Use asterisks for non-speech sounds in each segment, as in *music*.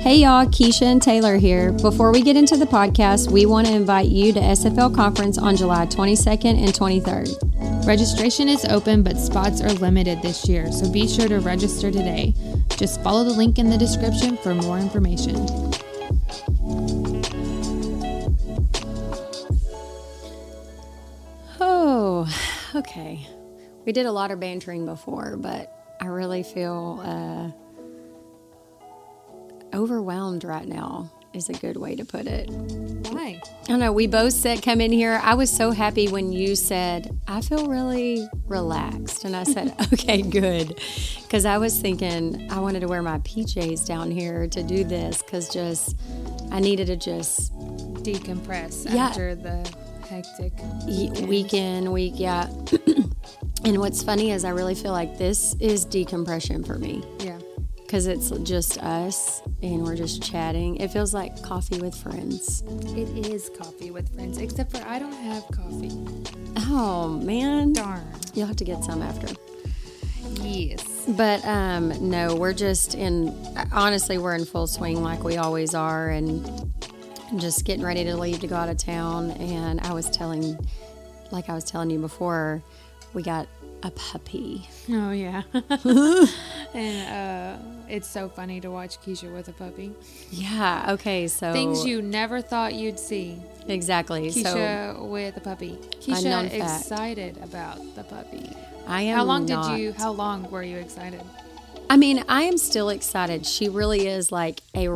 Hey y'all, Keshia and Tayler here. Before we get into the podcast, we want to invite you to SFL Conference on July 22nd and 23rd. Registration is open, but spots are limited this year, so be sure to register today. Just follow the link in the description for more information. Oh, okay. We did a lot of bantering before, but I really feel uh, overwhelmed right now, is a good way to put it. Why? I don't know. We both said, come in here. I was so happy when you said, I feel really relaxed. And I said, *laughs* okay, good. Because I was thinking I wanted to wear my PJs down here to do this because just, I needed to just Decompress Yeah. after the hectic weekend. weekend, week, yeah. *clears throat* and what's funny is I really feel like this is decompression for me Yeah. because it's just us and we're just chatting. It feels like coffee with friends. It is coffee with friends, except for I don't have coffee. Oh man, Darn. you'll have to get some after. Yes. But um, no, we're just in. Honestly, we're in full swing like we always are, and just getting ready to leave to go out of town. And I was telling, like I was telling you before, we got a puppy. Oh yeah. *laughs* *laughs* and uh, it's so funny to watch Keshia with a puppy. Yeah. Okay. So Things you never thought you'd see. exactly. So Keshia with a puppy. Keshia excited about the puppy. I am. How long not- did you? How long were you excited? I mean, I am still excited. She really is like a.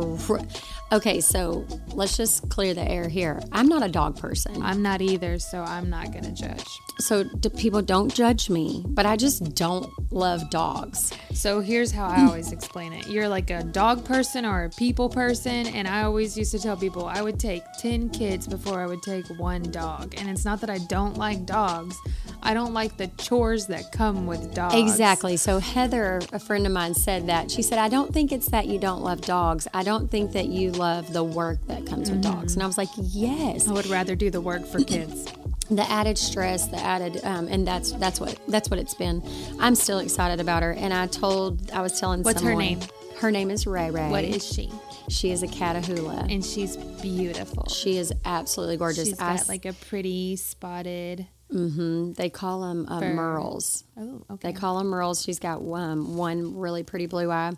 Okay, so let's just clear the air here. I'm not a dog person. I'm not either, so I'm not gonna judge. So do people don't judge me, but I just don't love dogs. So here's how I always explain it. You're like a dog person or a people person, and I always used to tell people I would take 10 kids before I would take one dog. And it's not that I don't like dogs, I don't like the chores that come with dogs. Exactly. So Heather, a friend of mine, said that. She said, I don't think it's that you don't love dogs. I don't think that you love the work that comes with dogs. And I was like, yes. I would rather do the work for *clears throat* kids. the added stress, the added, um, and that's that's what that's what it's been. I'm still excited about her, and I told I was telling What's her someone- name? Her name is Ray Ray. What is she? she? Is a Catahoula. And she's beautiful. She is absolutely gorgeous. She's I got like a pretty spotted. Hmm they call them uh, merles. Oh, okay. They call them merles. She's got um, one really pretty blue eye.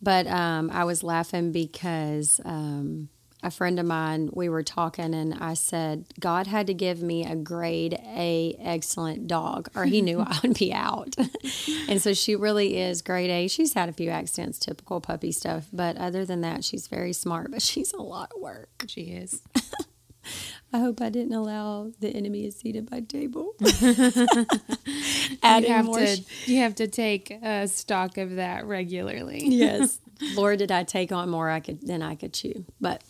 But um, I was laughing because um, a friend of mine, we were talking, and I said, God had to give me a grade A excellent dog, or he knew *laughs* *laughs* I would be out. *laughs* and so she really is grade A. She's had a few accidents, typical puppy stuff. But other than that, she's very smart, but she's a lot of work. She is. I hope I didn't allow the enemy a seat at my table. *laughs* *laughs* You have more to you have to take uh, stock of that regularly. *laughs* yes. Lord, did I take on more I could than I could chew. But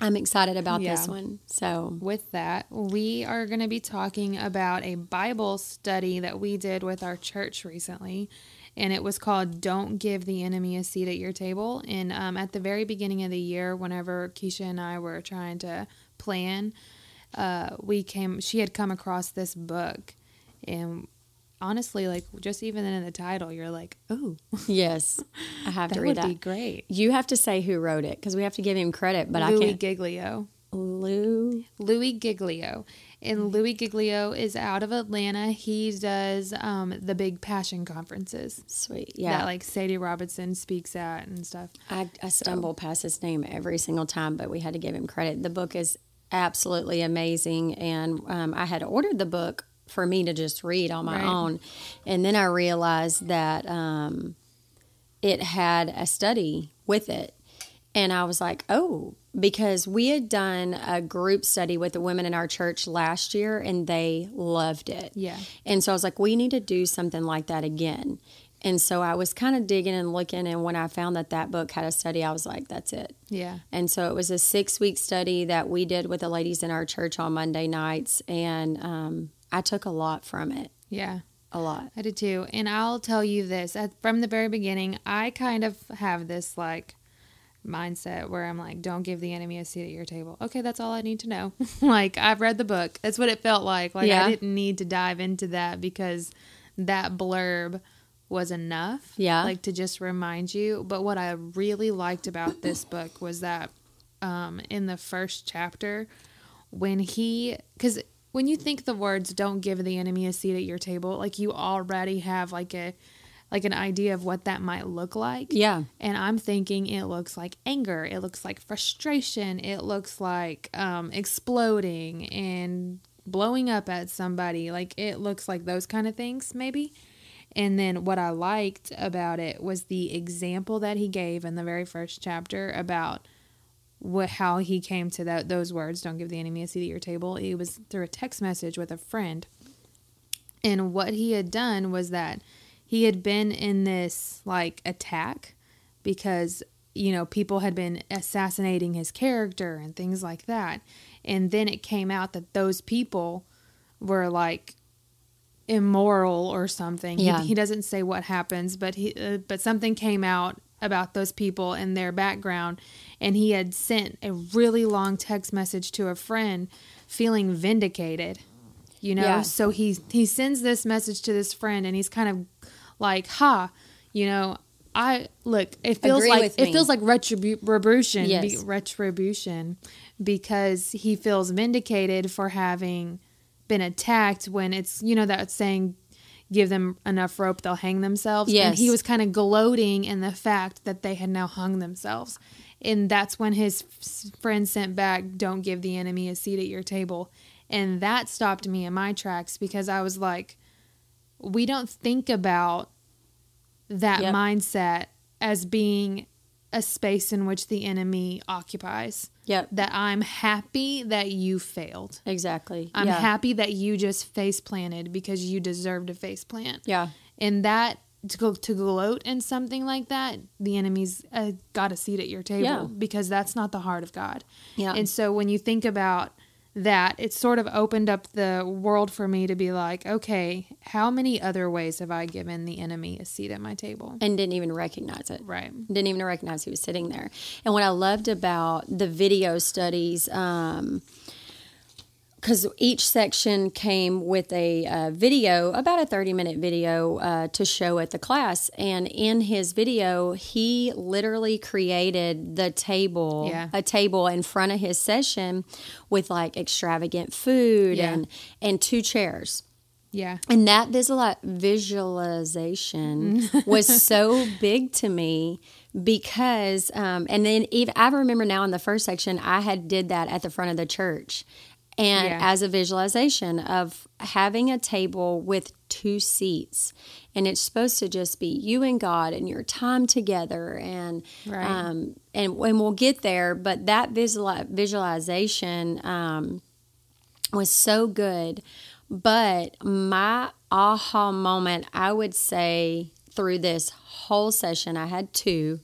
I'm excited about this one. So With that, we are going to be talking about a Bible study that we did with our church recently. And it was called Don't Give the Enemy a Seat at Your Table. And um, at the very beginning of the year, whenever Keshia and I were trying to plan, uh, we came, she had come across this book. And honestly, like just even in the title, you're like, oh, *laughs* yes, I have to read that. That would be great. You have to say who wrote it because we have to give him credit, but I can't. Giglio. Lou. Louie Giglio. And Louie Giglio is out of Atlanta. He does um, the big passion conferences Sweet. Yeah. that like Sadie Robertson speaks at and stuff. I, I stumble past his name every single time, but we had to give him credit. The book is absolutely amazing, and um, I had ordered the book for me to just read on my Right. own, and then I realized that um, it had a study with it, and I was like, oh. Because we had done a group study with the women in our church last year and they loved it. Yeah. And so I was like, we need to do something like that again. And so I was kind of digging and looking. And when I found that that book had a study, I was like, that's it. Yeah. And so it was a six week study that we did with the ladies in our church on Monday nights. And um, I took a lot from it. Yeah. A lot. I did too. And I'll tell you this at, from the very beginning, I kind of have this like mindset where I'm like, don't give the enemy a seat at your table. Okay, that's all I need to know. *laughs* like, I've read the book. That's what it felt like. Like, Yeah. I didn't need to dive into that because that blurb was enough. Yeah. Like to just remind you. But what I really liked about this book was that um, in the first chapter, when he, because when you think the words "Don't give the enemy a seat at your table," like you already have like a like an idea of what that might look like. Yeah. And I'm thinking it looks like anger, it looks like frustration, it looks like um, exploding and blowing up at somebody. Like it looks like those kind of things, maybe. And then what I liked about it was the example that he gave in the very first chapter about what how he came to that those words don't give the enemy a seat at your table. It was through a text message with a friend. And what he had done was that he had been in this like attack because you know people had been assassinating his character and things like that. And then it came out that those people were like immoral or something Yeah. he, he doesn't say what happens but he uh, but something came out about those people and their background and he had sent a really long text message to a friend feeling vindicated you know Yeah. so he he sends this message to this friend and he's kind of like ha you know i look it feels Agree like it feels like retribution Yes. be- retribution because he feels vindicated for having been attacked when it's you know that saying give them enough rope they'll hang themselves. And he was kind of gloating in the fact that they had now hung themselves. And that's when his f- friend sent back don't give the enemy a seat at your table. And that stopped me in my tracks because i was like we don't think about that Yep. mindset as being a space in which the enemy occupies Yep. that i'm happy that you failed Exactly. i'm yeah. happy that you just face planted because you deserved a face plant Yeah. and that to go to gloat in something like that, the enemy's uh, got a seat at your table Yeah. because that's not the heart of God. Yeah. And so when you think about that, it sort of opened up the world for me to be like, okay, how many other ways have I given the enemy a seat at my table? and didn't even recognize it. Right. Didn't even recognize he was sitting there. And what I loved about the video studies, um, because each section came with a uh, video, about a 30 minute video uh, to show at the class. And in his video, he literally created the table, Yeah. a table in front of his session with like extravagant food Yeah. and, and two chairs. Yeah. And that visual- visualization was *laughs* so big to me because, um, and then even I remember now in the first section, I had did that at the front of the church, and Yeah. as a visualization of having a table with two seats, and it's supposed to just be you and God and your time together, and Right. um, and and we'll get there, but that visual visualization. Um, was so good. But my aha moment, I would say through this whole session, I had two,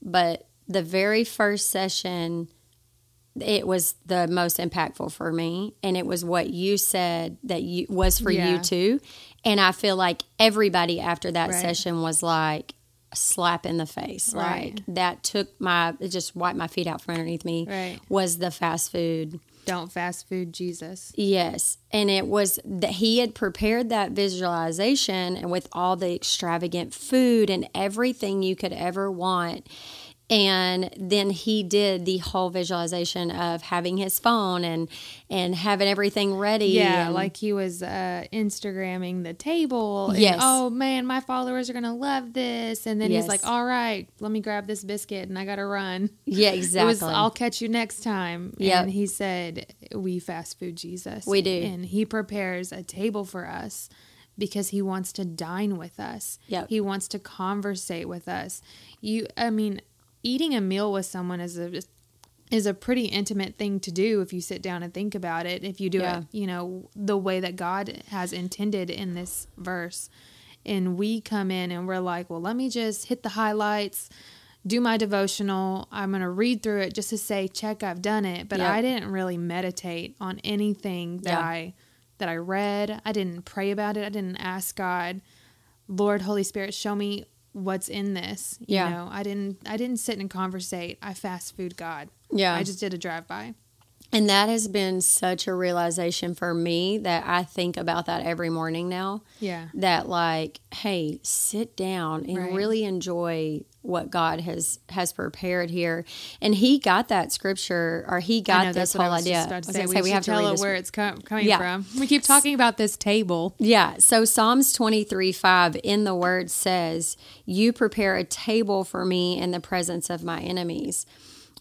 but the very first session, it was the most impactful for me. And it was what you said that you was for Yeah. you too. And I feel like everybody after that Right. session was like, a slap in the face Right. like that took my it just wiped my feet out from underneath me Right. was the fast food Don't fast food Jesus. Yes, and it was that he had prepared that visualization and with all the extravagant food and everything you could ever want. And then he did the whole visualization of having his phone and and having everything ready. Yeah, and- like he was uh, Instagramming the table. and, Yes. oh man, my followers are gonna love this. And then he's like, "All right, let me grab this biscuit and I gotta run." yeah, *laughs* It exactly. was, I'll catch you next time. yeah he said, We fast food Jesus. We do. And he prepares a table for us because he wants to dine with us. Yep. He wants to conversate with us. You, I mean, eating a meal with someone is a is a pretty intimate thing to do if you sit down and think about it. If you do Yeah. it, you know, the way that God has intended in this verse. And we come in and we're like, well, let me just hit the highlights, do my devotional. I'm going to read through it just to say, check, I've done it. But Yeah. I didn't really meditate on anything that Yeah. I that I read. I didn't pray about it. I didn't ask God, Lord, Holy Spirit, show me what's in this. You Yeah. know, I didn't I didn't sit and conversate. I fast food God. Yeah. I just did a drive by. And that has been such a realization for me that I think about that every morning now. Yeah. That like, hey, sit down and Right. really enjoy what God has has prepared here. And he got that scripture or he got know, this whole idea. just about to say. We, say, we have to tell read it where it's co- coming Yeah. from. We keep talking about this table. Yeah. So Psalms 23 5 in the word says, You prepare a table for me in the presence of my enemies.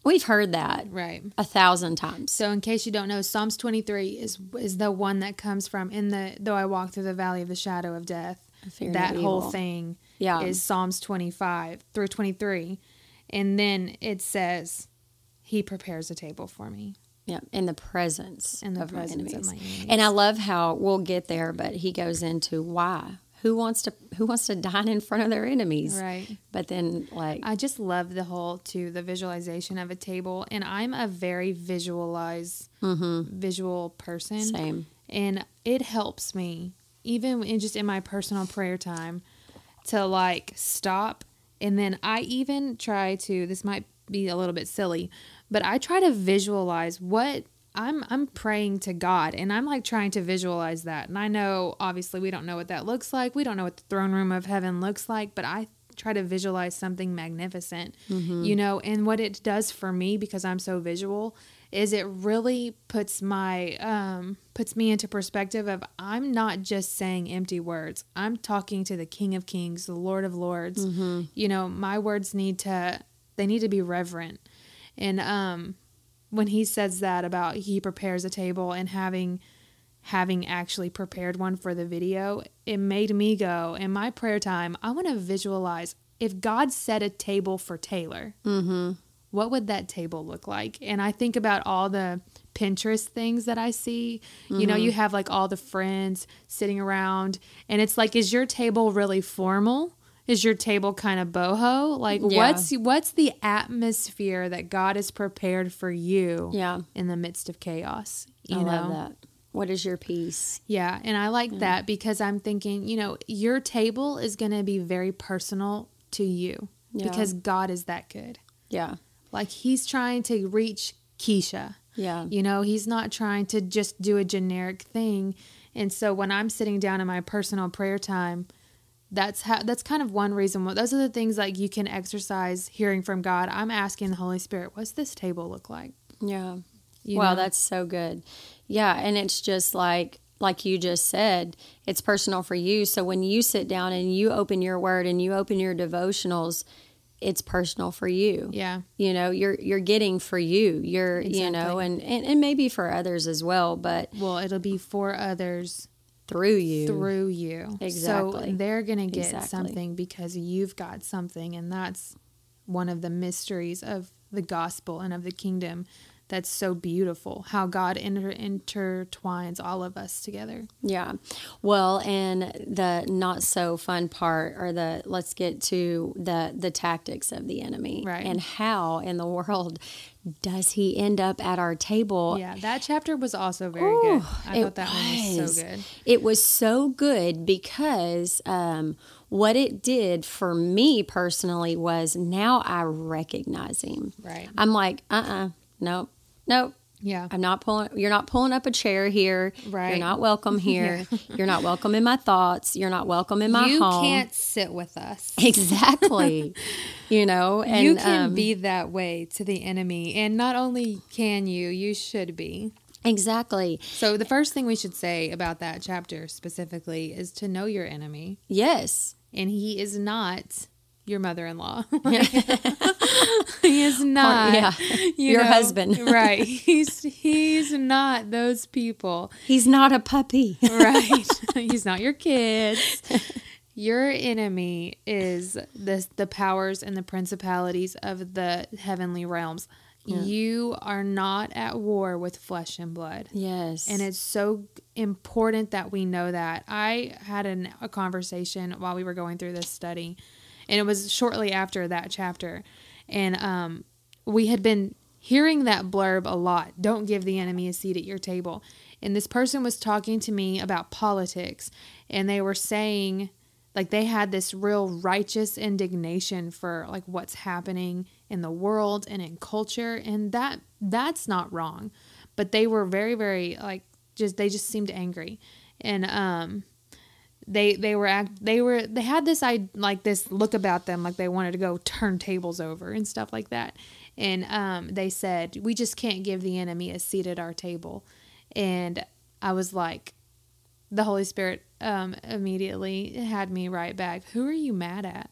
We've heard that Right. a thousand times. So, in case you don't know, Psalms 23 is is the one that comes from in the though I walk through the valley of the shadow of death. That whole evil. thing Yeah. is Psalms 25 through 23, and then it says, "He prepares a table for me." Yeah, in the presence In the of, presence my of my enemies. And I love how we'll get there, but he goes into why. Who wants to who wants to *laughs* dine in front of their enemies? Right. But then like I just love the whole to the visualization of a table, and I'm a very visualize visual person. Mm-hmm. same. and it helps me even in just in my personal prayer time to like stop. And then i even try to this might be a little bit silly but i try to visualize what i'm i'm praying to god. And i'm like trying to visualize that. And i know obviously we don't know what that looks like. We don't know what the throne room of heaven looks like but i try to visualize something magnificent mm-hmm. you know and what it does for me because i'm so visual is it really puts my um puts me into perspective of I'm not just saying empty words. I'm talking to the King of Kings, the Lord of Lords. You know, my words need to they need to be reverent. And um when he says that about he prepares a table and having having actually prepared one for the video, it made me go in my prayer time, I want to visualize if God set a table for Tayler what would that table look like? And I think about all the Pinterest things that I see. You know, Mm-hmm. you have like all the friends sitting around, and it's like, is your table really formal? Is your table kind of boho? Like, Yeah. what's what's the atmosphere that God has prepared for you? Yeah. in the midst of chaos. You I know, love that. What is your peace? yeah, and I like that because I'm thinking, you know, your table is going to be very personal to you Yeah. because God is that good. Yeah. Like he's trying to reach Keshia. Yeah. You know, he's not trying to just do a generic thing. And so when I'm sitting down in my personal prayer time, that's how that's kind of one reason why those are the things like you can exercise hearing from God. I'm asking the Holy Spirit, what's this table look like? Yeah. You wow, know? that's so good. Yeah, and it's just like like you just said, it's personal for you. So when you sit down and you open your word and you open your devotionals, it's personal for you. Yeah. You know, you're you're getting for you. You're you know, and, and and maybe for others as well, but Well, it'll be for others through you. through you. Exactly. So they're going to get Exactly. something because you've got something. And that's one of the mysteries of the gospel and of the kingdom that's so beautiful how God inter- intertwines all of us together. Yeah. Well, and the not so fun part or the let's get to the the tactics of the enemy Right. and how in the world does he end up at our table? Yeah, that chapter was also very Ooh, good. I thought that one was so good. It was so good because um, what it did for me personally was now I recognize him. Right. I'm like, uh uh nope, nope. Yeah. I'm not pulling. You're not pulling up a chair here. Right. You're not welcome *laughs* here. You're not welcome in my thoughts. You're not welcome in my you home. can't sit with us. *laughs* exactly. *laughs* you know, and you can um, be that way to the enemy. And not only can you, you should be. exactly. So, the first thing we should say about that chapter specifically is to know your enemy. Yes. And he is not your mother in law. *laughs* he is not. yeah. you Your know, husband. *laughs* right. He's, he's not those people. He's not a puppy. *laughs* right. He's not your kids. Your enemy is the the powers and the principalities of the heavenly realms. You are not at war with flesh and blood. yes. And it's so important that we know that. I had an, a conversation while we were going through this study, and it was shortly after that chapter. And um, we had been hearing that blurb a lot. Don't give the enemy a seat at your table. And this person was talking to me about politics, and they were saying, like they had this real righteous indignation for like what's happening in the world and in culture. And that that's not wrong. But they were very, very like just they just seemed angry, and um, they they were act they were they had this I like this look about them like they wanted to go turn tables over and stuff like that, and um, they said we just can't give the enemy a seat at our table, and I was like, the Holy Spirit um, immediately had me right back. Who are you mad at?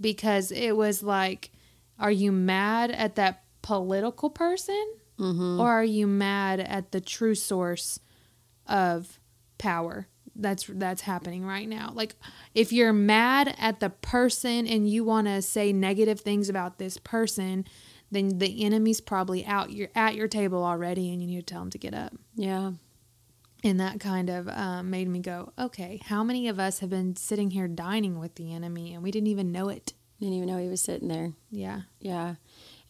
Because it was like, are you mad at that political person? Mm-hmm. Or are you mad at the true source of power that's that's happening right now? Like if you're mad at the person and you want to say negative things about this person, then the enemy's probably out you're at your table already and you need to tell them to get up Yeah. and that kind of um, made me go, okay, how many of us have been sitting here dining with the enemy and we didn't even know it? Didn't even know he was sitting there. Yeah. Yeah.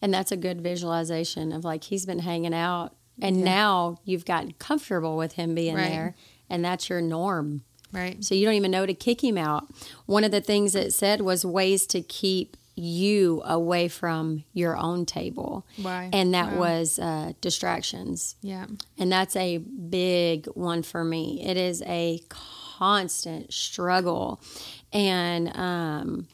And that's a good visualization of like he's been hanging out and Yeah. now you've gotten comfortable with him being Right. there and that's your norm. Right. So you don't even know to kick him out. One of the things it said was ways to keep you away from your own table. Why? And that Wow. was uh, distractions. Yeah. And that's a big one for me. It is a constant struggle. And um,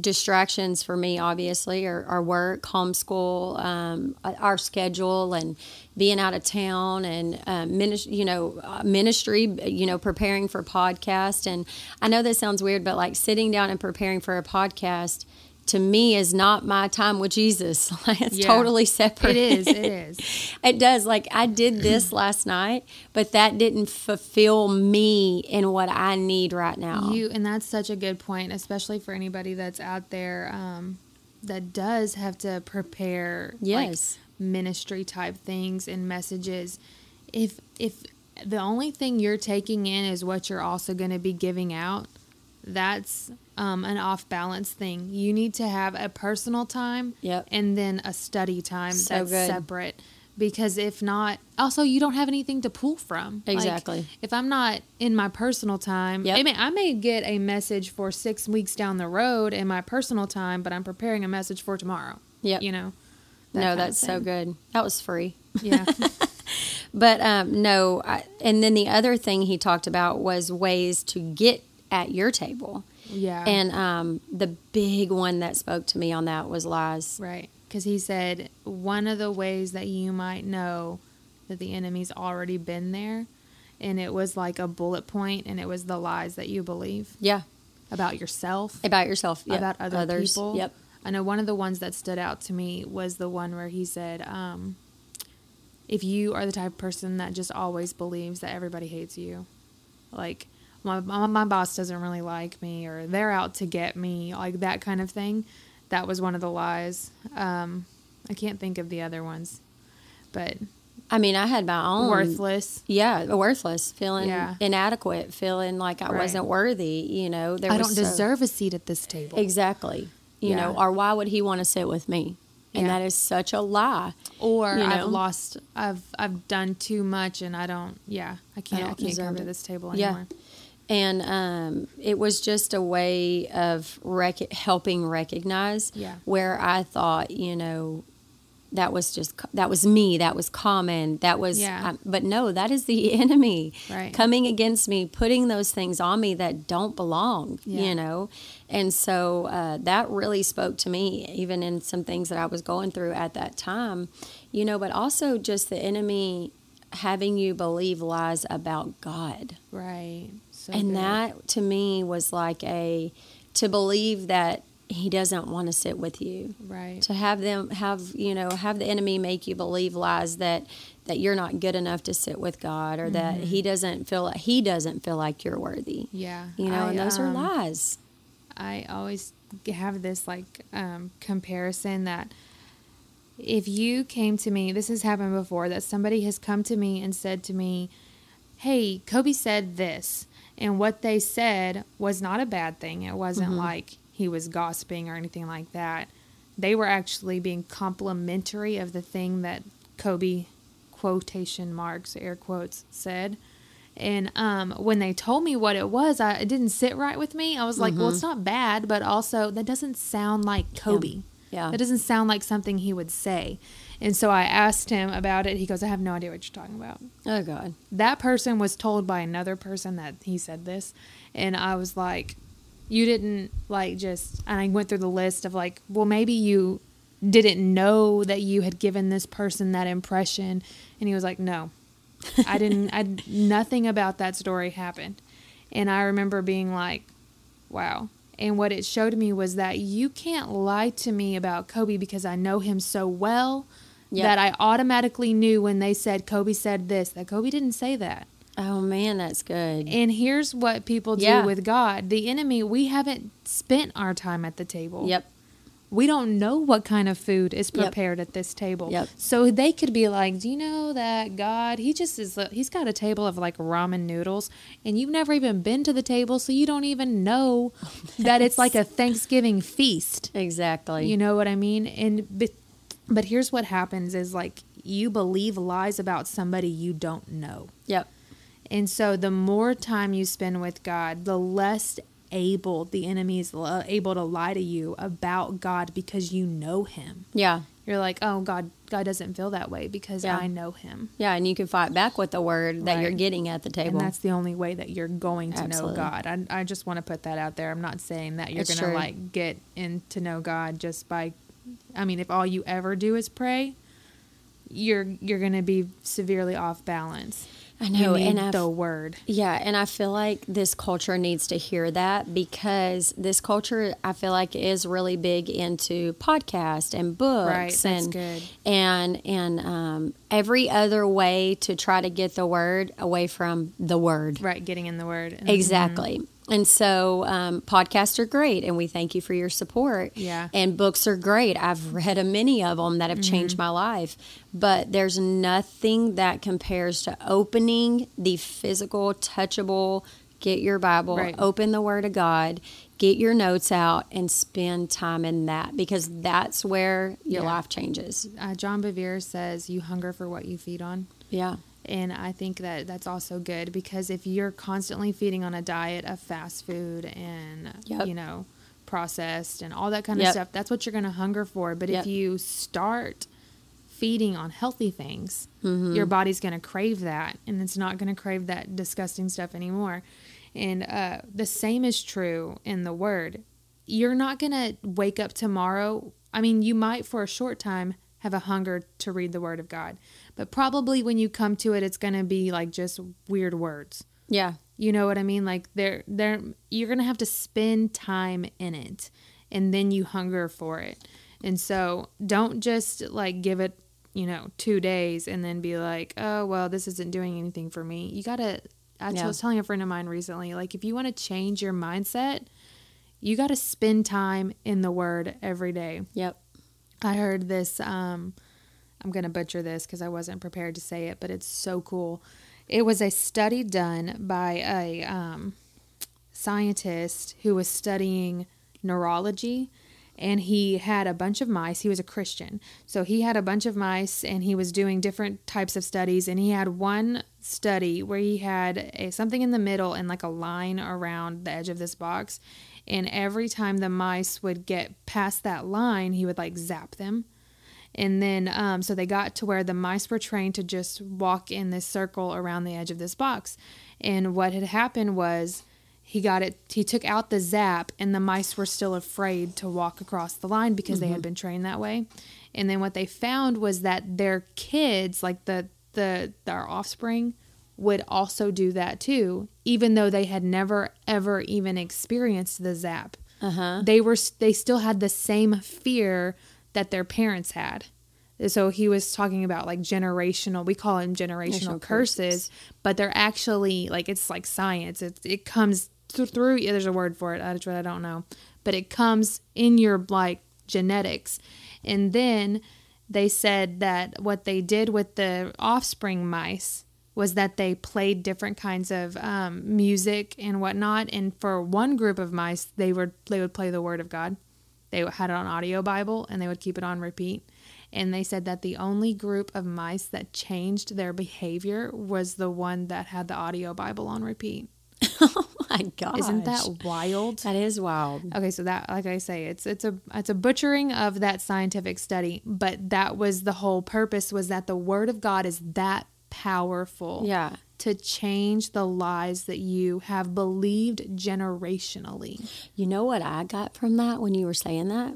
distractions for me, obviously, are, are work, homeschool, um, our schedule, and being out of town, and uh, you know, uh, ministry, you know, preparing for podcast. And I know this sounds weird, but like sitting down and preparing for a podcast to me is not my time with Jesus. *laughs* it's Yeah. totally separate. It is. It is. *laughs* It does. Like I did this *clears throat* last night, but that didn't fulfill me in what I need right now. You and that's such a good point, especially for anybody that's out there um, that does have to prepare like, Yes. ministry type things and messages. If if the only thing you're taking in is what you're also going to be giving out, that's um, an off balance thing. You need to have a personal time Yep. and then a study time So that's good. separate. Because if not, also you don't have anything to pull from. Like, Exactly. if I'm not in my personal time, Yep. I, may, I may get a message for six weeks down the road in my personal time, but I'm preparing a message for tomorrow. Yeah. You know? that no, that's so good. That was free. Yeah. *laughs* But um, no, I, and then the other thing he talked about was ways to get at your table. Yeah. And um, the big one that spoke to me on that was lies. Right. Because he said one of the ways that you might know that the enemy's already been there, and it was like a bullet point, and it was the lies that you believe Yeah. about yourself, About yourself. Yep. about other Others. people. Yep. I know one of the ones that stood out to me was the one where he said, um, if you are the type of person that just always believes that everybody hates you, like my, my, my boss doesn't really like me or they're out to get me, like that kind of thing, that was one of the lies. Um, I can't think of the other ones, but I mean, I had my own. worthless. Yeah, worthless, feeling Yeah. inadequate, feeling like I Right. wasn't worthy. You know, there I don't so- deserve a seat at this table. exactly. You Yeah. know, or why would he want to sit with me? And Yeah. that is such a lie. or you I've lost I've I've done too much and I don't yeah I can't I, don't can't come to this table Yeah. And um, it was just a way of rec- helping recognize Yeah. where I thought, you know, that was just that was me, that was common, that was. Yeah. um, but no, that is the *laughs* enemy Right. coming against me, putting those things on me that don't belong. Yeah. You know, and so uh, that really spoke to me, even in some things that I was going through at that time. You know, but also just the enemy having you believe lies about God Right. So and good. that to me was like a to believe that he doesn't want to sit with you right. to have them have you know have the enemy make you believe lies that that you're not good enough to sit with god or that Mm-hmm. he doesn't feel like he doesn't feel like you're worthy yeah. you know I, and those are um, lies I always have this like um, comparison that if you came to me, this has happened before, that somebody has come to me and said to me, Hey, Kobe said this. And what they said was not a bad thing. It wasn't like he was gossiping or anything like that. They were actually being complimentary of the thing that Kobe, quotation marks, air quotes, said. And um, when they told me what it was, I, it didn't sit right with me. I was like, well, it's not bad, but also that doesn't sound like Kobe. Yeah. That doesn't sound like something he would say. And so I asked him about it. He goes, I have no idea what you're talking about. Oh God. That person was told by another person that he said this. And I was like, you didn't like just, and I went through the list of like, well, maybe you didn't know that you had given this person that impression. And he was like, no, I didn't, *laughs* I, nothing about that story happened. And I remember being like, wow. And what it showed me was that you can't lie to me about Kobe because I know him so well Yep. that I automatically knew when they said Kobe said this that Kobe didn't say that. Oh man, that's good. And here's what people do Yeah. with God. The enemy, we haven't spent our time at the table. Yep. We don't know what kind of food is Yep. prepared at this table. Yep. So they could be like, "Do you know that God, he just is he's got a table of like ramen noodles and you've never even been to the table so you don't even know *laughs* that it's like a Thanksgiving feast." Exactly. You know what I mean? And but, here's what happens is like you believe lies about somebody you don't know. Yep. And so the more time you spend with God, the less able the enemy is uh, able to lie to you about God because you know him. Yeah. You're like, "Oh, God God doesn't feel that way because Yeah. I know him." Yeah, and you can fight back with the word that you're getting at the table. And that's the only way that you're going to Absolutely. know God. I, I just want to put that out there. I'm not saying that you're going to like get in to know God just by I mean, if all you ever do is pray, you're you're going to be severely off balance. I know, and I the word. Yeah, and I feel like this culture needs to hear that because this culture I feel like is really big into podcast and books Right, and good. and and um, every other way to try to get the word away from the word. Right, getting in the word. Mhm. Exactly. And so um, podcasts are great, and we thank you for your support. Yeah. And books are great. I've read a many of them that have Mm-hmm. changed my life. But there's nothing that compares to opening the physical, touchable, get your Bible, Right. open the Word of God, get your notes out, and spend time in that because that's where your Yeah. life changes. Uh, John Bevere says, "You hunger for what you feed on." Yeah. And I think that that's also good because if you're constantly feeding on a diet of fast food and Yep. you know processed and all that kind of Yep. stuff, that's what you're going to hunger for. But Yep. if you start feeding on healthy things, Mm-hmm. your body's going to crave that, and it's not going to crave that disgusting stuff anymore. And uh, the same is true in the Word. You're not going to wake up tomorrow. I mean, you might for a short time have a hunger to read the Word of God, but probably when you come to it, it's going to be like just weird words. Yeah. You know what I mean? Like they're they're you're gonna have to spend time in it and then you hunger for it. And so don't just like give it, you know, two days and then be like, Oh well, this isn't doing anything for me. You gotta I Yeah. was telling a friend of mine recently, like if you want to change your mindset, you gotta spend time in the word every day. Yep. I heard this. Um, I'm going to butcher this because I wasn't prepared to say it, but it's so cool. It was a study done by a um, scientist who was studying neurology. And he had a bunch of mice. He was a Christian. So he had a bunch of mice and he was doing different types of studies. And he had one study where he had a, something in the middle and like a line around the edge of this box. And every time the mice would get past that line, he would like zap them. And then, um, so they got to where the mice were trained to just walk in this circle around the edge of this box. And what had happened was he got it, he took out the zap, and the mice were still afraid to walk across the line because they had been trained that way. And then what they found was that their kids, like the, the, their offspring, would also do that too, even though they had never ever even experienced the zap. Uh-huh. They were they still had the same fear that their parents had. So he was talking about like generational, we call them generational curses, curses. but they're actually like it's like science. It it comes th- through. Yeah, there's a word for it. I just I don't know, but it comes in your like genetics, and then they said that what they did with the offspring mice was that they played different kinds of um, music and whatnot. And for one group of mice, they would they would play the Word of God. They had it on audio Bible and they would keep it on repeat. And they said that the only group of mice that changed their behavior was the one that had the audio Bible on repeat. *laughs* Oh my gosh. Isn't that wild? That is wild. Okay, so that like I say, it's it's a it's a butchering of that scientific study, but that was the whole purpose was that the word of God is that powerful. Yeah. To change the lies that you have believed generationally. You know what I got from that when you were saying that?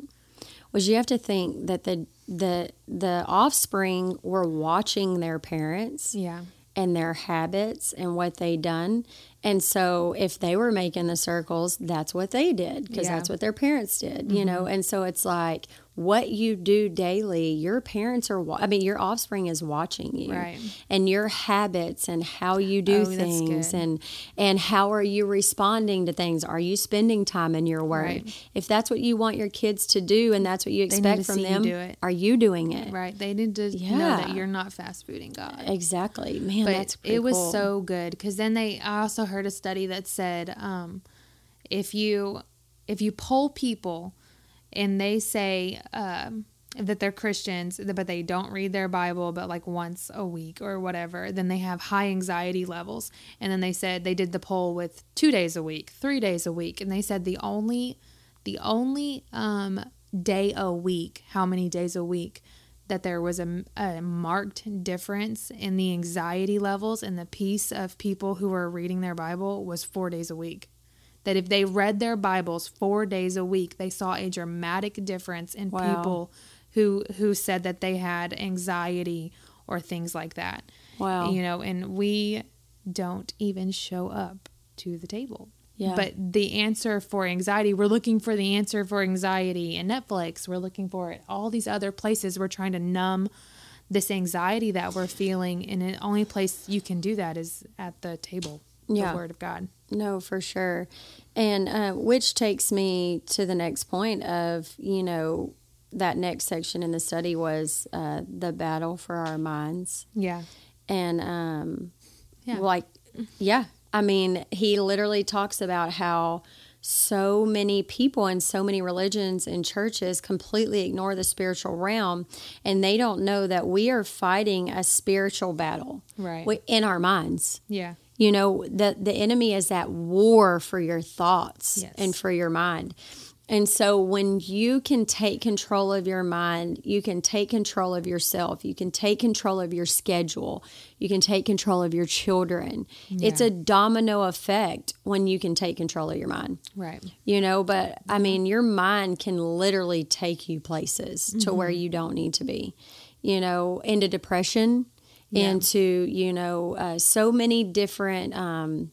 Was you have to think that the the the offspring were watching their parents Yeah. and their habits and what they done. And so if they were making the circles, that's what they did because Yeah. that's what their parents did, you mm-hmm. know. And so it's like what you do daily, your parents are wa- I mean your offspring is watching you. Right. And your habits and how you do Oh, things and and how are you responding to things? Are you spending time in your word? Right. If that's what you want your kids to do and that's what you expect from see you them, are you doing it? Right. They need to know that you're not fast fooding God. Exactly. Man, but that's it was cool. so good because then they i also heard a study that said um, if you if you poll people and they say um, that they're christians but they don't read their bible but like once a week or whatever then they have high anxiety levels and then they said they did the poll with two days a week three days a week and they said the only the only um, day a week how many days a week that there was a, a marked difference in the anxiety levels and the peace of people who were reading their Bible was four days a week. That if they read their Bibles four days a week, they saw a dramatic difference in Wow. people who who said that they had anxiety or things like that. Wow. You know, and we don't even show up to the table. Yeah. But the answer for anxiety, we're looking for the answer for anxiety in Netflix. We're looking for it all these other places. We're trying to numb this anxiety that we're feeling, and the only place you can do that is at the table, Yeah. the Word of God. No, for sure. And uh, which takes me to the next point of, you know, that next section in the study was uh, the battle for our minds. Yeah, And, um, Yeah. like, yeah. I mean, he literally talks about how so many people and so many religions and churches completely ignore the spiritual realm and they don't know that we are fighting a spiritual battle Right. in our minds. yeah, You know, the the enemy is at war for your thoughts Yes. and for your mind. And so when you can take control of your mind, you can take control of yourself, you can take control of your schedule, you can take control of your children. It's a domino effect when you can take control of your mind. right. You know, but I mean, your mind can literally take you places to where Mm-hmm. you don't need to be, you know, into depression, Yeah. into, you know, uh, so many different um,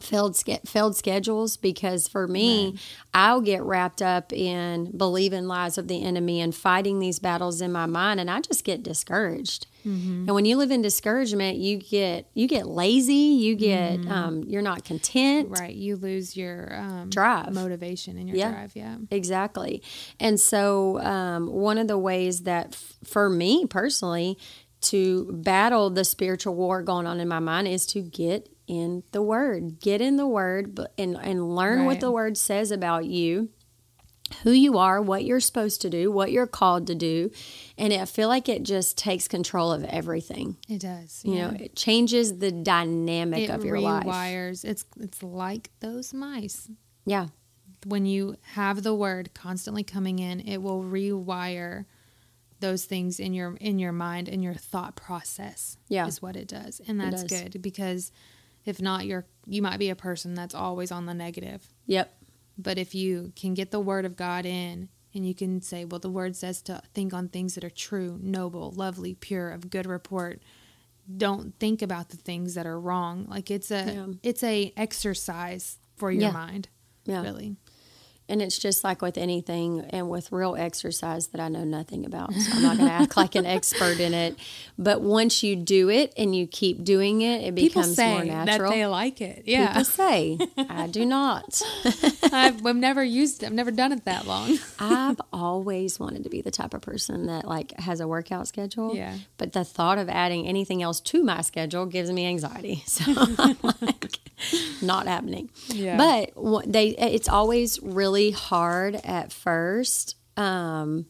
failed, ske- failed schedules. Because for me, I'll get wrapped up in believing lies of the enemy and fighting these battles in my mind, and I just get discouraged. Mm-hmm. And when you live in discouragement, you get you get lazy. You get Mm-hmm. um, you're not content. Right. You lose your um, Drive. motivation and your Yeah. drive. Yeah. Exactly. And so, um, one of the ways that f- for me personally to battle the spiritual war going on in my mind is to get in the Word, get in the Word, and and learn what the Word says about you. Who you are, what you're supposed to do, what you're called to do, and I feel like it just takes control of everything. It does. You yeah. know, it changes the dynamic it of your life. rewires. It's it's like those mice. Yeah, when you have the word constantly coming in, it will rewire those things in your in your mind and your thought process. Yeah. is what it does, and that's does. good because if not, you're you might be a person that's always on the negative. yep, But if you can get the word of God in, and you can say, well, the word says to think on things that are true, noble, lovely, pure, of good report. Don't think about the things that are wrong. Like it's a Yeah. it's a exercise for your Yeah. mind. yeah. Really. And it's just like with anything and with real exercise that I know nothing about. So I'm not going to act like an expert in it. But once you do it and you keep doing it, it becomes more natural. That they like it. Yeah. People say, I do *laughs* not. I've, I've never used it. I've never done it that long. *laughs* I've always wanted to be the type of person that like has a workout schedule. Yeah. But the thought of adding anything else to my schedule gives me anxiety. *laughs* So I'm like, not happening. Yeah. But they, it's always really hard at first. Um,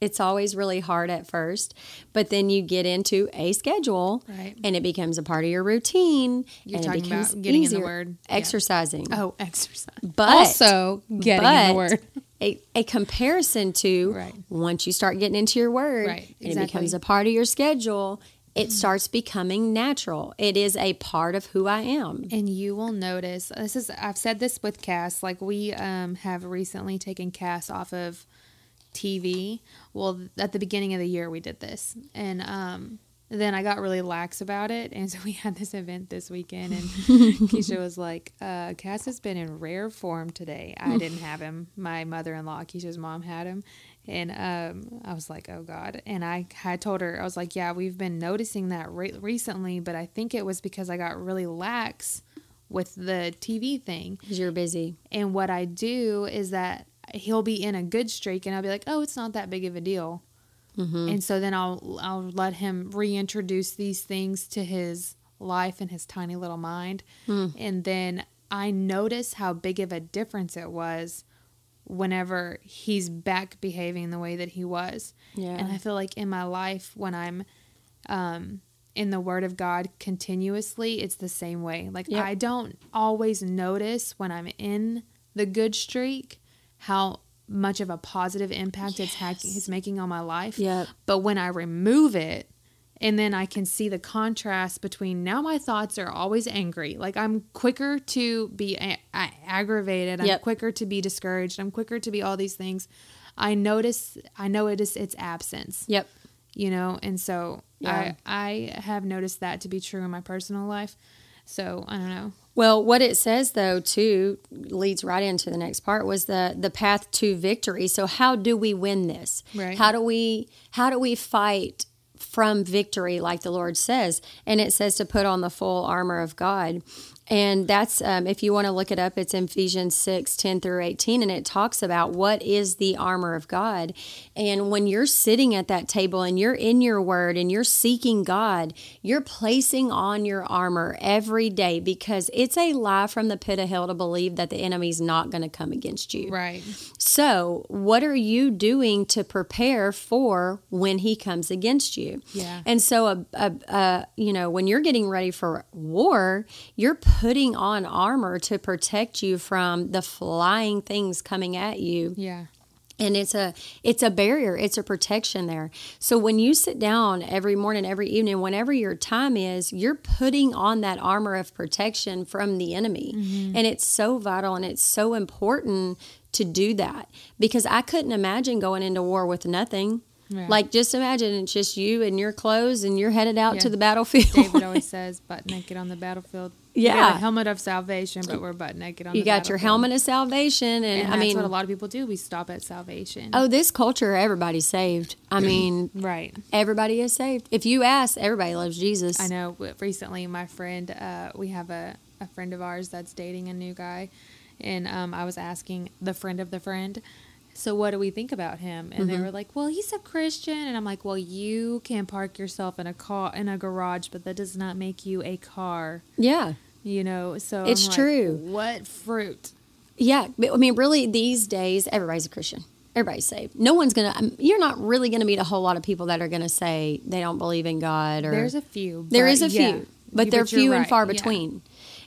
It's always really hard at first, but then you get into a schedule Right. and it becomes a part of your routine You're and talking it becomes about getting in the easier. Word. Yeah. Exercising. Oh, *laughs* exercise. But also getting in the word. A, a comparison to Right. once you start getting into your word Right, and it becomes a part of your schedule, it starts becoming natural. It is a part of who I am. And you will notice this is I've said this with Cass. Like we um, have recently taken Cass off of TV. Well, at the beginning of the year we did this, and um, then I got really lax about it, and *laughs* so we had this event this weekend, and *laughs* Keshia was like, uh, "Cass has been in rare form today. I didn't have him. My mother-in-law, Keshia's mom, had him." And um, I was like, oh God. And I had told her, I was like, yeah, we've been noticing that re- recently, but I think it was because I got really lax with the TV thing. Because you're busy. And what I do is that he'll be in a good streak and I'll be like, oh, it's not that big of a deal. And so then I'll I'll let him reintroduce these things to his life and his tiny little mind. And then I notice how big of a difference it was whenever he's back behaving the way that he was. Yeah. And I feel like in my life when I'm um in the word of God continuously, it's the same way. Like Yep. I don't always notice when I'm in the good streak how much of a positive impact it's hacking it's making on my life. Yep. But when I remove it and then I can see the contrast between now my thoughts are always angry. Like I'm quicker to be a- a- aggravated. I'm Yep. quicker to be discouraged. I'm quicker to be all these things. I notice I know it is its absence Yep. you know and so Yeah. i i have noticed that to be true in my personal life so i don't know Well, what it says though too leads right into the next part was the the path to victory. So how do we win this? Right. How do we how do we fight from victory like the Lord says? And it says to put on the full armor of God. And that's um, if you want to look it up, it's in Ephesians 6, 10 through 18, and it talks about what is the armor of God. And when you're sitting at that table and you're in your word and you're seeking God, you're placing on your armor every day because it's a lie from the pit of hell to believe that the enemy's not going to come against you. right So, what are you doing to prepare for when he comes against you? Yeah. And so, a, a, a, you know, when you're getting ready for war, you're putting on armor to protect you from the flying things coming at you. Yeah. And it's a it's a barrier. It's a protection there. So when you sit down every morning every evening whenever your time is you're putting on that armor of protection from the enemy. Mm-hmm. And it's so vital and it's so important to do that. Because i couldn't imagine going into war with nothing. Yeah. like just imagine it's just you and your clothes and you're headed out Yeah. to the battlefield. David always *laughs* says butt naked on the battlefield Yeah. a helmet of salvation but we're butt naked on you got your helmet of salvation and, and i mean what a lot of people do we stop at salvation oh this culture everybody's saved i *clears throat* mean right Everybody is saved. If you ask, everybody loves Jesus. I know. Recently, my friend, uh, we have a, a friend of ours that's dating a new guy, and um, I was asking the friend of the friend, so what do we think about him? And they mm-hmm. were like, well, he's a Christian, and I'm like, well, you can park yourself in a car in a garage, but that does not make you a car, Yeah. you know. So It's like, true. What fruit? Yeah. But, I mean, really, these days, everybody's a Christian. Everybody's saved. No one's going to, um, you're not really going to meet a whole lot of people that are going to say they don't believe in God or There's a few. There is a yeah. few, but they're you're few and right, far yeah. between.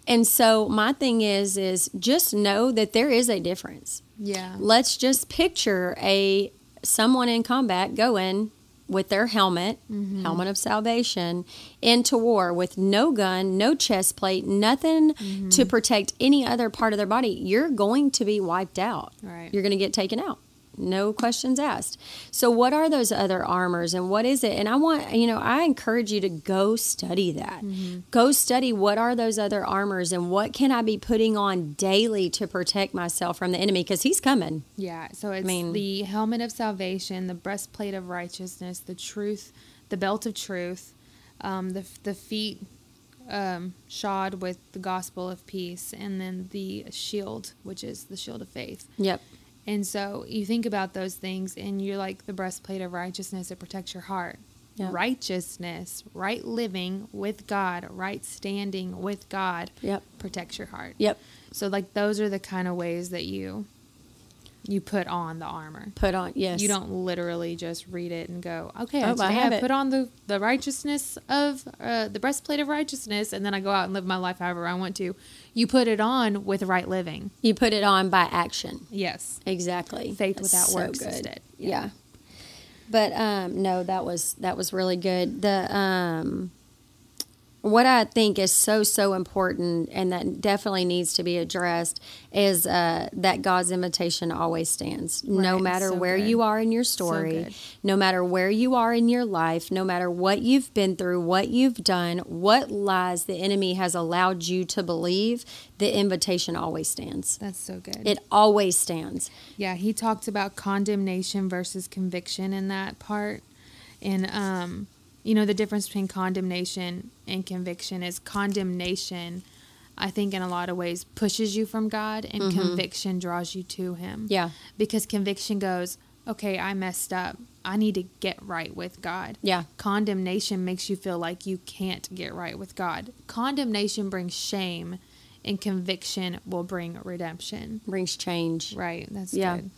And so my thing is, is just know that there is a difference. Yeah. Let's just picture a someone in combat going with their helmet, Mm-hmm. helmet of salvation, into war with no gun, no chest plate, nothing Mm-hmm. to protect any other part of their body. You're going to be wiped out. Right. You're going to get taken out. No questions asked. So, what are those other armors and what is it? And I want, you know, I encourage you to go study that. Mm-hmm. Go study what are those other armors and what can I be putting on daily to protect myself from the enemy because he's coming. Yeah, so it's mean- the helmet of salvation, the breastplate of righteousness, the truth, the belt of truth, um, the the feet um, shod with the gospel of peace, and then the shield, which is the shield of faith. Yep. And so you think about those things, and you're like the breastplate of righteousness. It protects your heart. Yeah. Righteousness, right living with God, right standing with God, Yep. protects your heart. Yep. So like those are the kind of ways that you you put on the armor. Put on, yes. You don't literally just read it and go, okay, Oh, I I, have it. put on the, the righteousness of uh, the breastplate of righteousness, and then I go out and live my life however I want to. You put it on with right living. You put it on by action. Yes. Exactly. Faith That's without so works good. instead. Yeah. Yeah. But um no, that was that was really good. The um what I think is so so important and that definitely needs to be addressed is uh, that God's invitation always stands. no matter so where good. you are in your story, good. no matter where you are in your life, no matter what you've been through, what you've done, what lies the enemy has allowed you to believe, the invitation always stands. That's so good. It always stands. Yeah, he talked about condemnation versus conviction in that part. And um, you know, the difference between condemnation and conviction is condemnation I think in a lot of ways pushes you from God and mm-hmm. conviction draws you to him. Yeah. Because conviction goes, "Okay, I messed up. I need to get right with God." Yeah. Condemnation makes you feel like you can't get right with God. Condemnation brings shame and conviction will bring redemption. Brings change. Right. That's Yeah. good.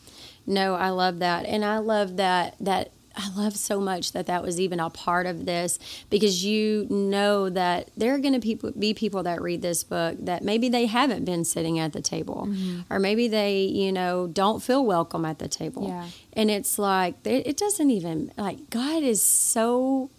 No, I love that, and I love that that I love so much that that was even a part of this because you know that there are going to be people that read this book that maybe they haven't been sitting at the table, mm-hmm. or maybe they you know don't feel welcome at the table, Yeah. and it's like it doesn't even like God is so.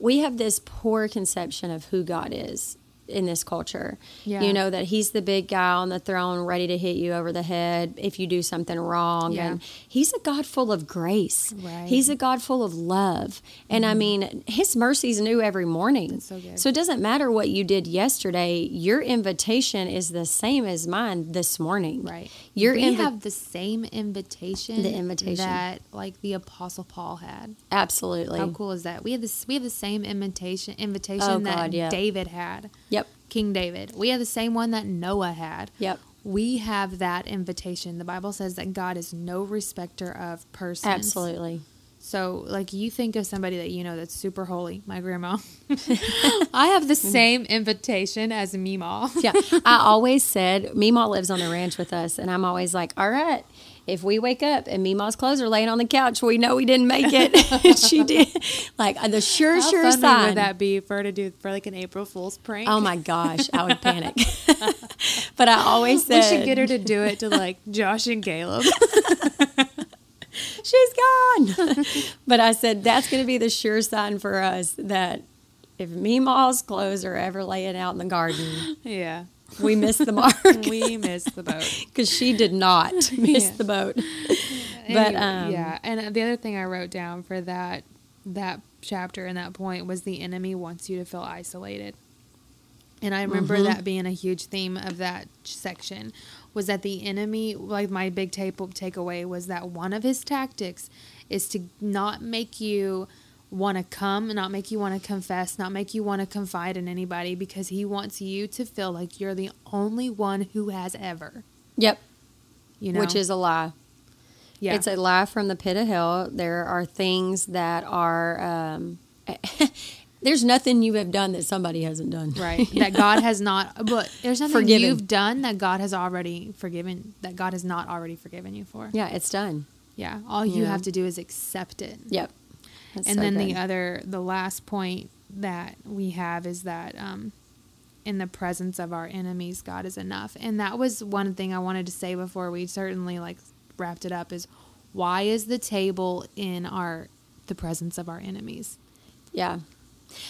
We have this poor conception of who God is in this culture. Yeah. You know that he's the big guy on the throne ready to hit you over the head if you do something wrong Yeah. and he's a God full of grace. Right. Mm-hmm. He's a God full of love. And I mean, his mercies new every morning. So. So it doesn't matter what you did yesterday, your invitation is the same as mine this morning. Right. Your we invi- have the same invitation. The invitation. that like the apostle Paul had. Absolutely. How cool is that? We have this. We have the same invitation. Invitation Oh, that God, yeah. David had. Yep. King David. We have the same one that Noah had. Yep. We have that invitation. The Bible says that God is no respecter of persons. Absolutely. So, like, you think of somebody that you know that's super holy, my grandma. *laughs* *laughs* I have the same invitation as Meemaw. Yeah. I always said, Meemaw lives on the ranch with us, and I'm always like, all right, if we wake up and Meemaw's clothes are laying on the couch, we know we didn't make it. *laughs* she did. Like, uh, the sure, How sure funny sign. would that be for her to do for like an April Fool's prank? Oh my gosh, I would panic. but I always said, We should get her to do it to like Josh and Caleb. She's gone. *laughs* but I said, that's going to be the sure sign for us that if Meemaw's clothes are ever laying out in the garden, yeah. we missed the *laughs* mark. We missed the boat. *laughs* Because she did not miss Yeah. the boat. But, um, yeah, and the other thing I wrote down for that that chapter and that point was the enemy wants you to feel isolated. And I remember Mm-hmm. that being a huge theme of that section was that the enemy, like my big take takeaway was that one of his tactics is to not make you want to come, not make you want to confess, not make you want to confide in anybody because he wants you to feel like you're the only one who has ever. Yep. You know, Which is a lie. yeah, It's a lie from the pit of hell. There are things that are. Um, *laughs* there's nothing you have done that somebody hasn't done. right *laughs* that god has not but there's nothing Forgiven. you've done that god has already forgiven that god has not already forgiven you for Yeah, it's done. yeah all you Yeah. have to do is accept it Yep. That's and so then good. the other the last point that we have is that um in the presence of our enemies god is enough and that was one thing i wanted to say before we certainly like wrapped it up is why is the table in our the presence of our enemies Yeah.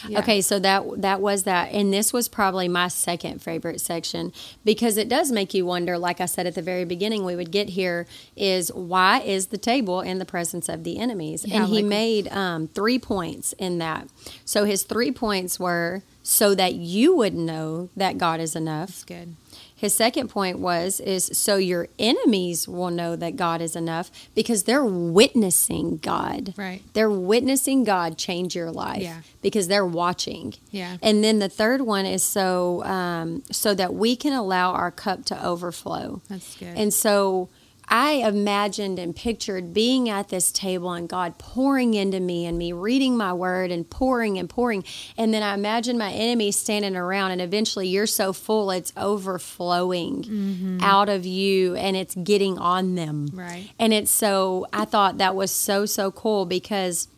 Yeah. Okay, so that that was that, and this was probably my second favorite section because it does make you wonder. Like I said at the very beginning, we would get here is why is the table in the presence of the enemies? Yeah, and he like- made um, three points in that. So his three points were so that you would know that God is enough. it's good His second point was is so your enemies will know that God is enough because they're witnessing God. Right. They're witnessing God change your life Yeah. because they're watching. Yeah. And then the third one is so um, so that we can allow our cup to overflow. that's good And so I imagined and pictured being at this table and God pouring into me and me reading my word and pouring and pouring. And then I imagine my enemy standing around, and eventually you're so full it's overflowing mm-hmm. out of you and it's getting on them. Right. And it's so, I thought that was so, so cool because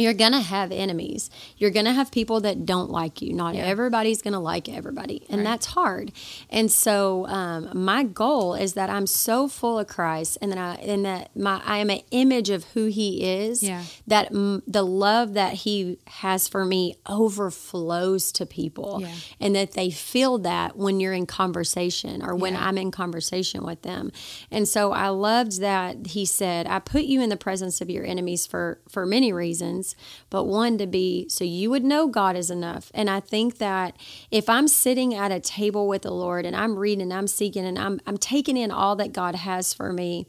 you're going to have enemies. You're going to have people that don't like you. Not yeah. everybody's going to like everybody. And right. that's hard. And so um, my goal is that I'm so full of Christ and that I, and that my, I am an image of who he is yeah. that m- the love that he has for me overflows to people yeah. and that they feel that when you're in conversation or when I'm in conversation with them. And so I loved that he said, I put you in the presence of your enemies for, for many reasons but one to be so you would know God is enough. And I think that if I'm sitting at a table with the Lord and I'm reading, and I'm seeking, and I'm I'm taking in all that God has for me,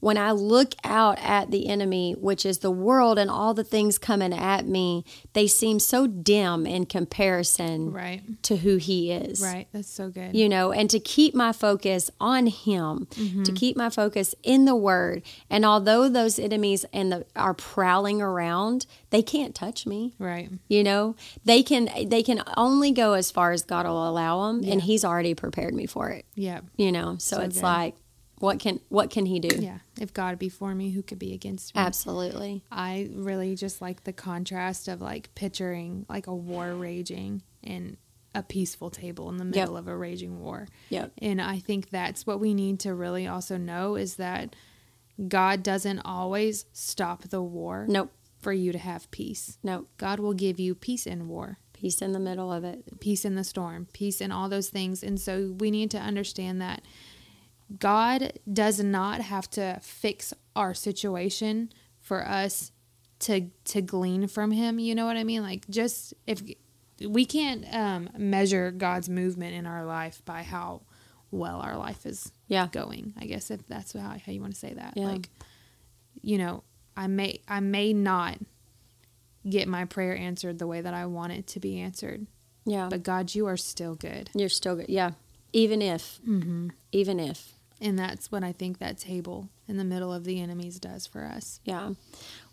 when I look out at the enemy, which is the world and all the things coming at me, they seem so dim in comparison right. to who he is. Right. That's so good. You know, and to keep my focus on him, mm-hmm. to keep my focus in the word. And although those enemies and the are prowling around, they can't touch me. Right. You know, they can they can only go as far as God will allow them yeah. and he's already prepared me for it. Yeah. You know, so, so it's good. like what can what can he do? Yeah. If God be for me, who could be against me? Absolutely. I really just like the contrast of like picturing like a war raging and a peaceful table in the middle yep. of a raging war. Yep. And I think that's what we need to really also know is that God doesn't always stop the war. Nope. For you to have peace. Nope. God will give you peace in war. Peace in the middle of it. Peace in the storm. Peace in all those things. And so we need to understand that God does not have to fix our situation for us to to glean from him, you know what I mean? Like just if we can't um, measure God's movement in our life by how well our life is yeah. going. I guess if that's how, how you want to say that. Yeah. Like you know, I may I may not get my prayer answered the way that I want it to be answered. Yeah. But God, you are still good. You're still good. Yeah. Even if. Mm-hmm. Even if. And that's what I think that table in the middle of the enemies does for us. Yeah.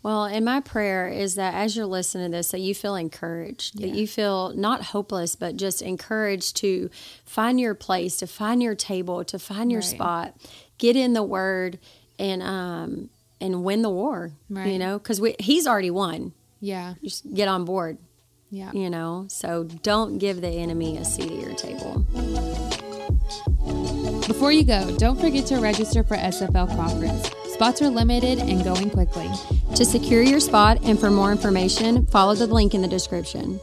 Well, and my prayer is that as you're listening to this, that you feel encouraged, yeah. that you feel not hopeless, but just encouraged to find your place, to find your table, to find your right. spot, get in the word and, um, and win the war, right. you know, because he's already won. Yeah. Just get on board. Yeah. You know, so don't give the enemy a seat at your table. Before you go, don't forget to register for SFL Conference. Spots are limited and going quickly. To secure your spot and for more information, follow the link in the description.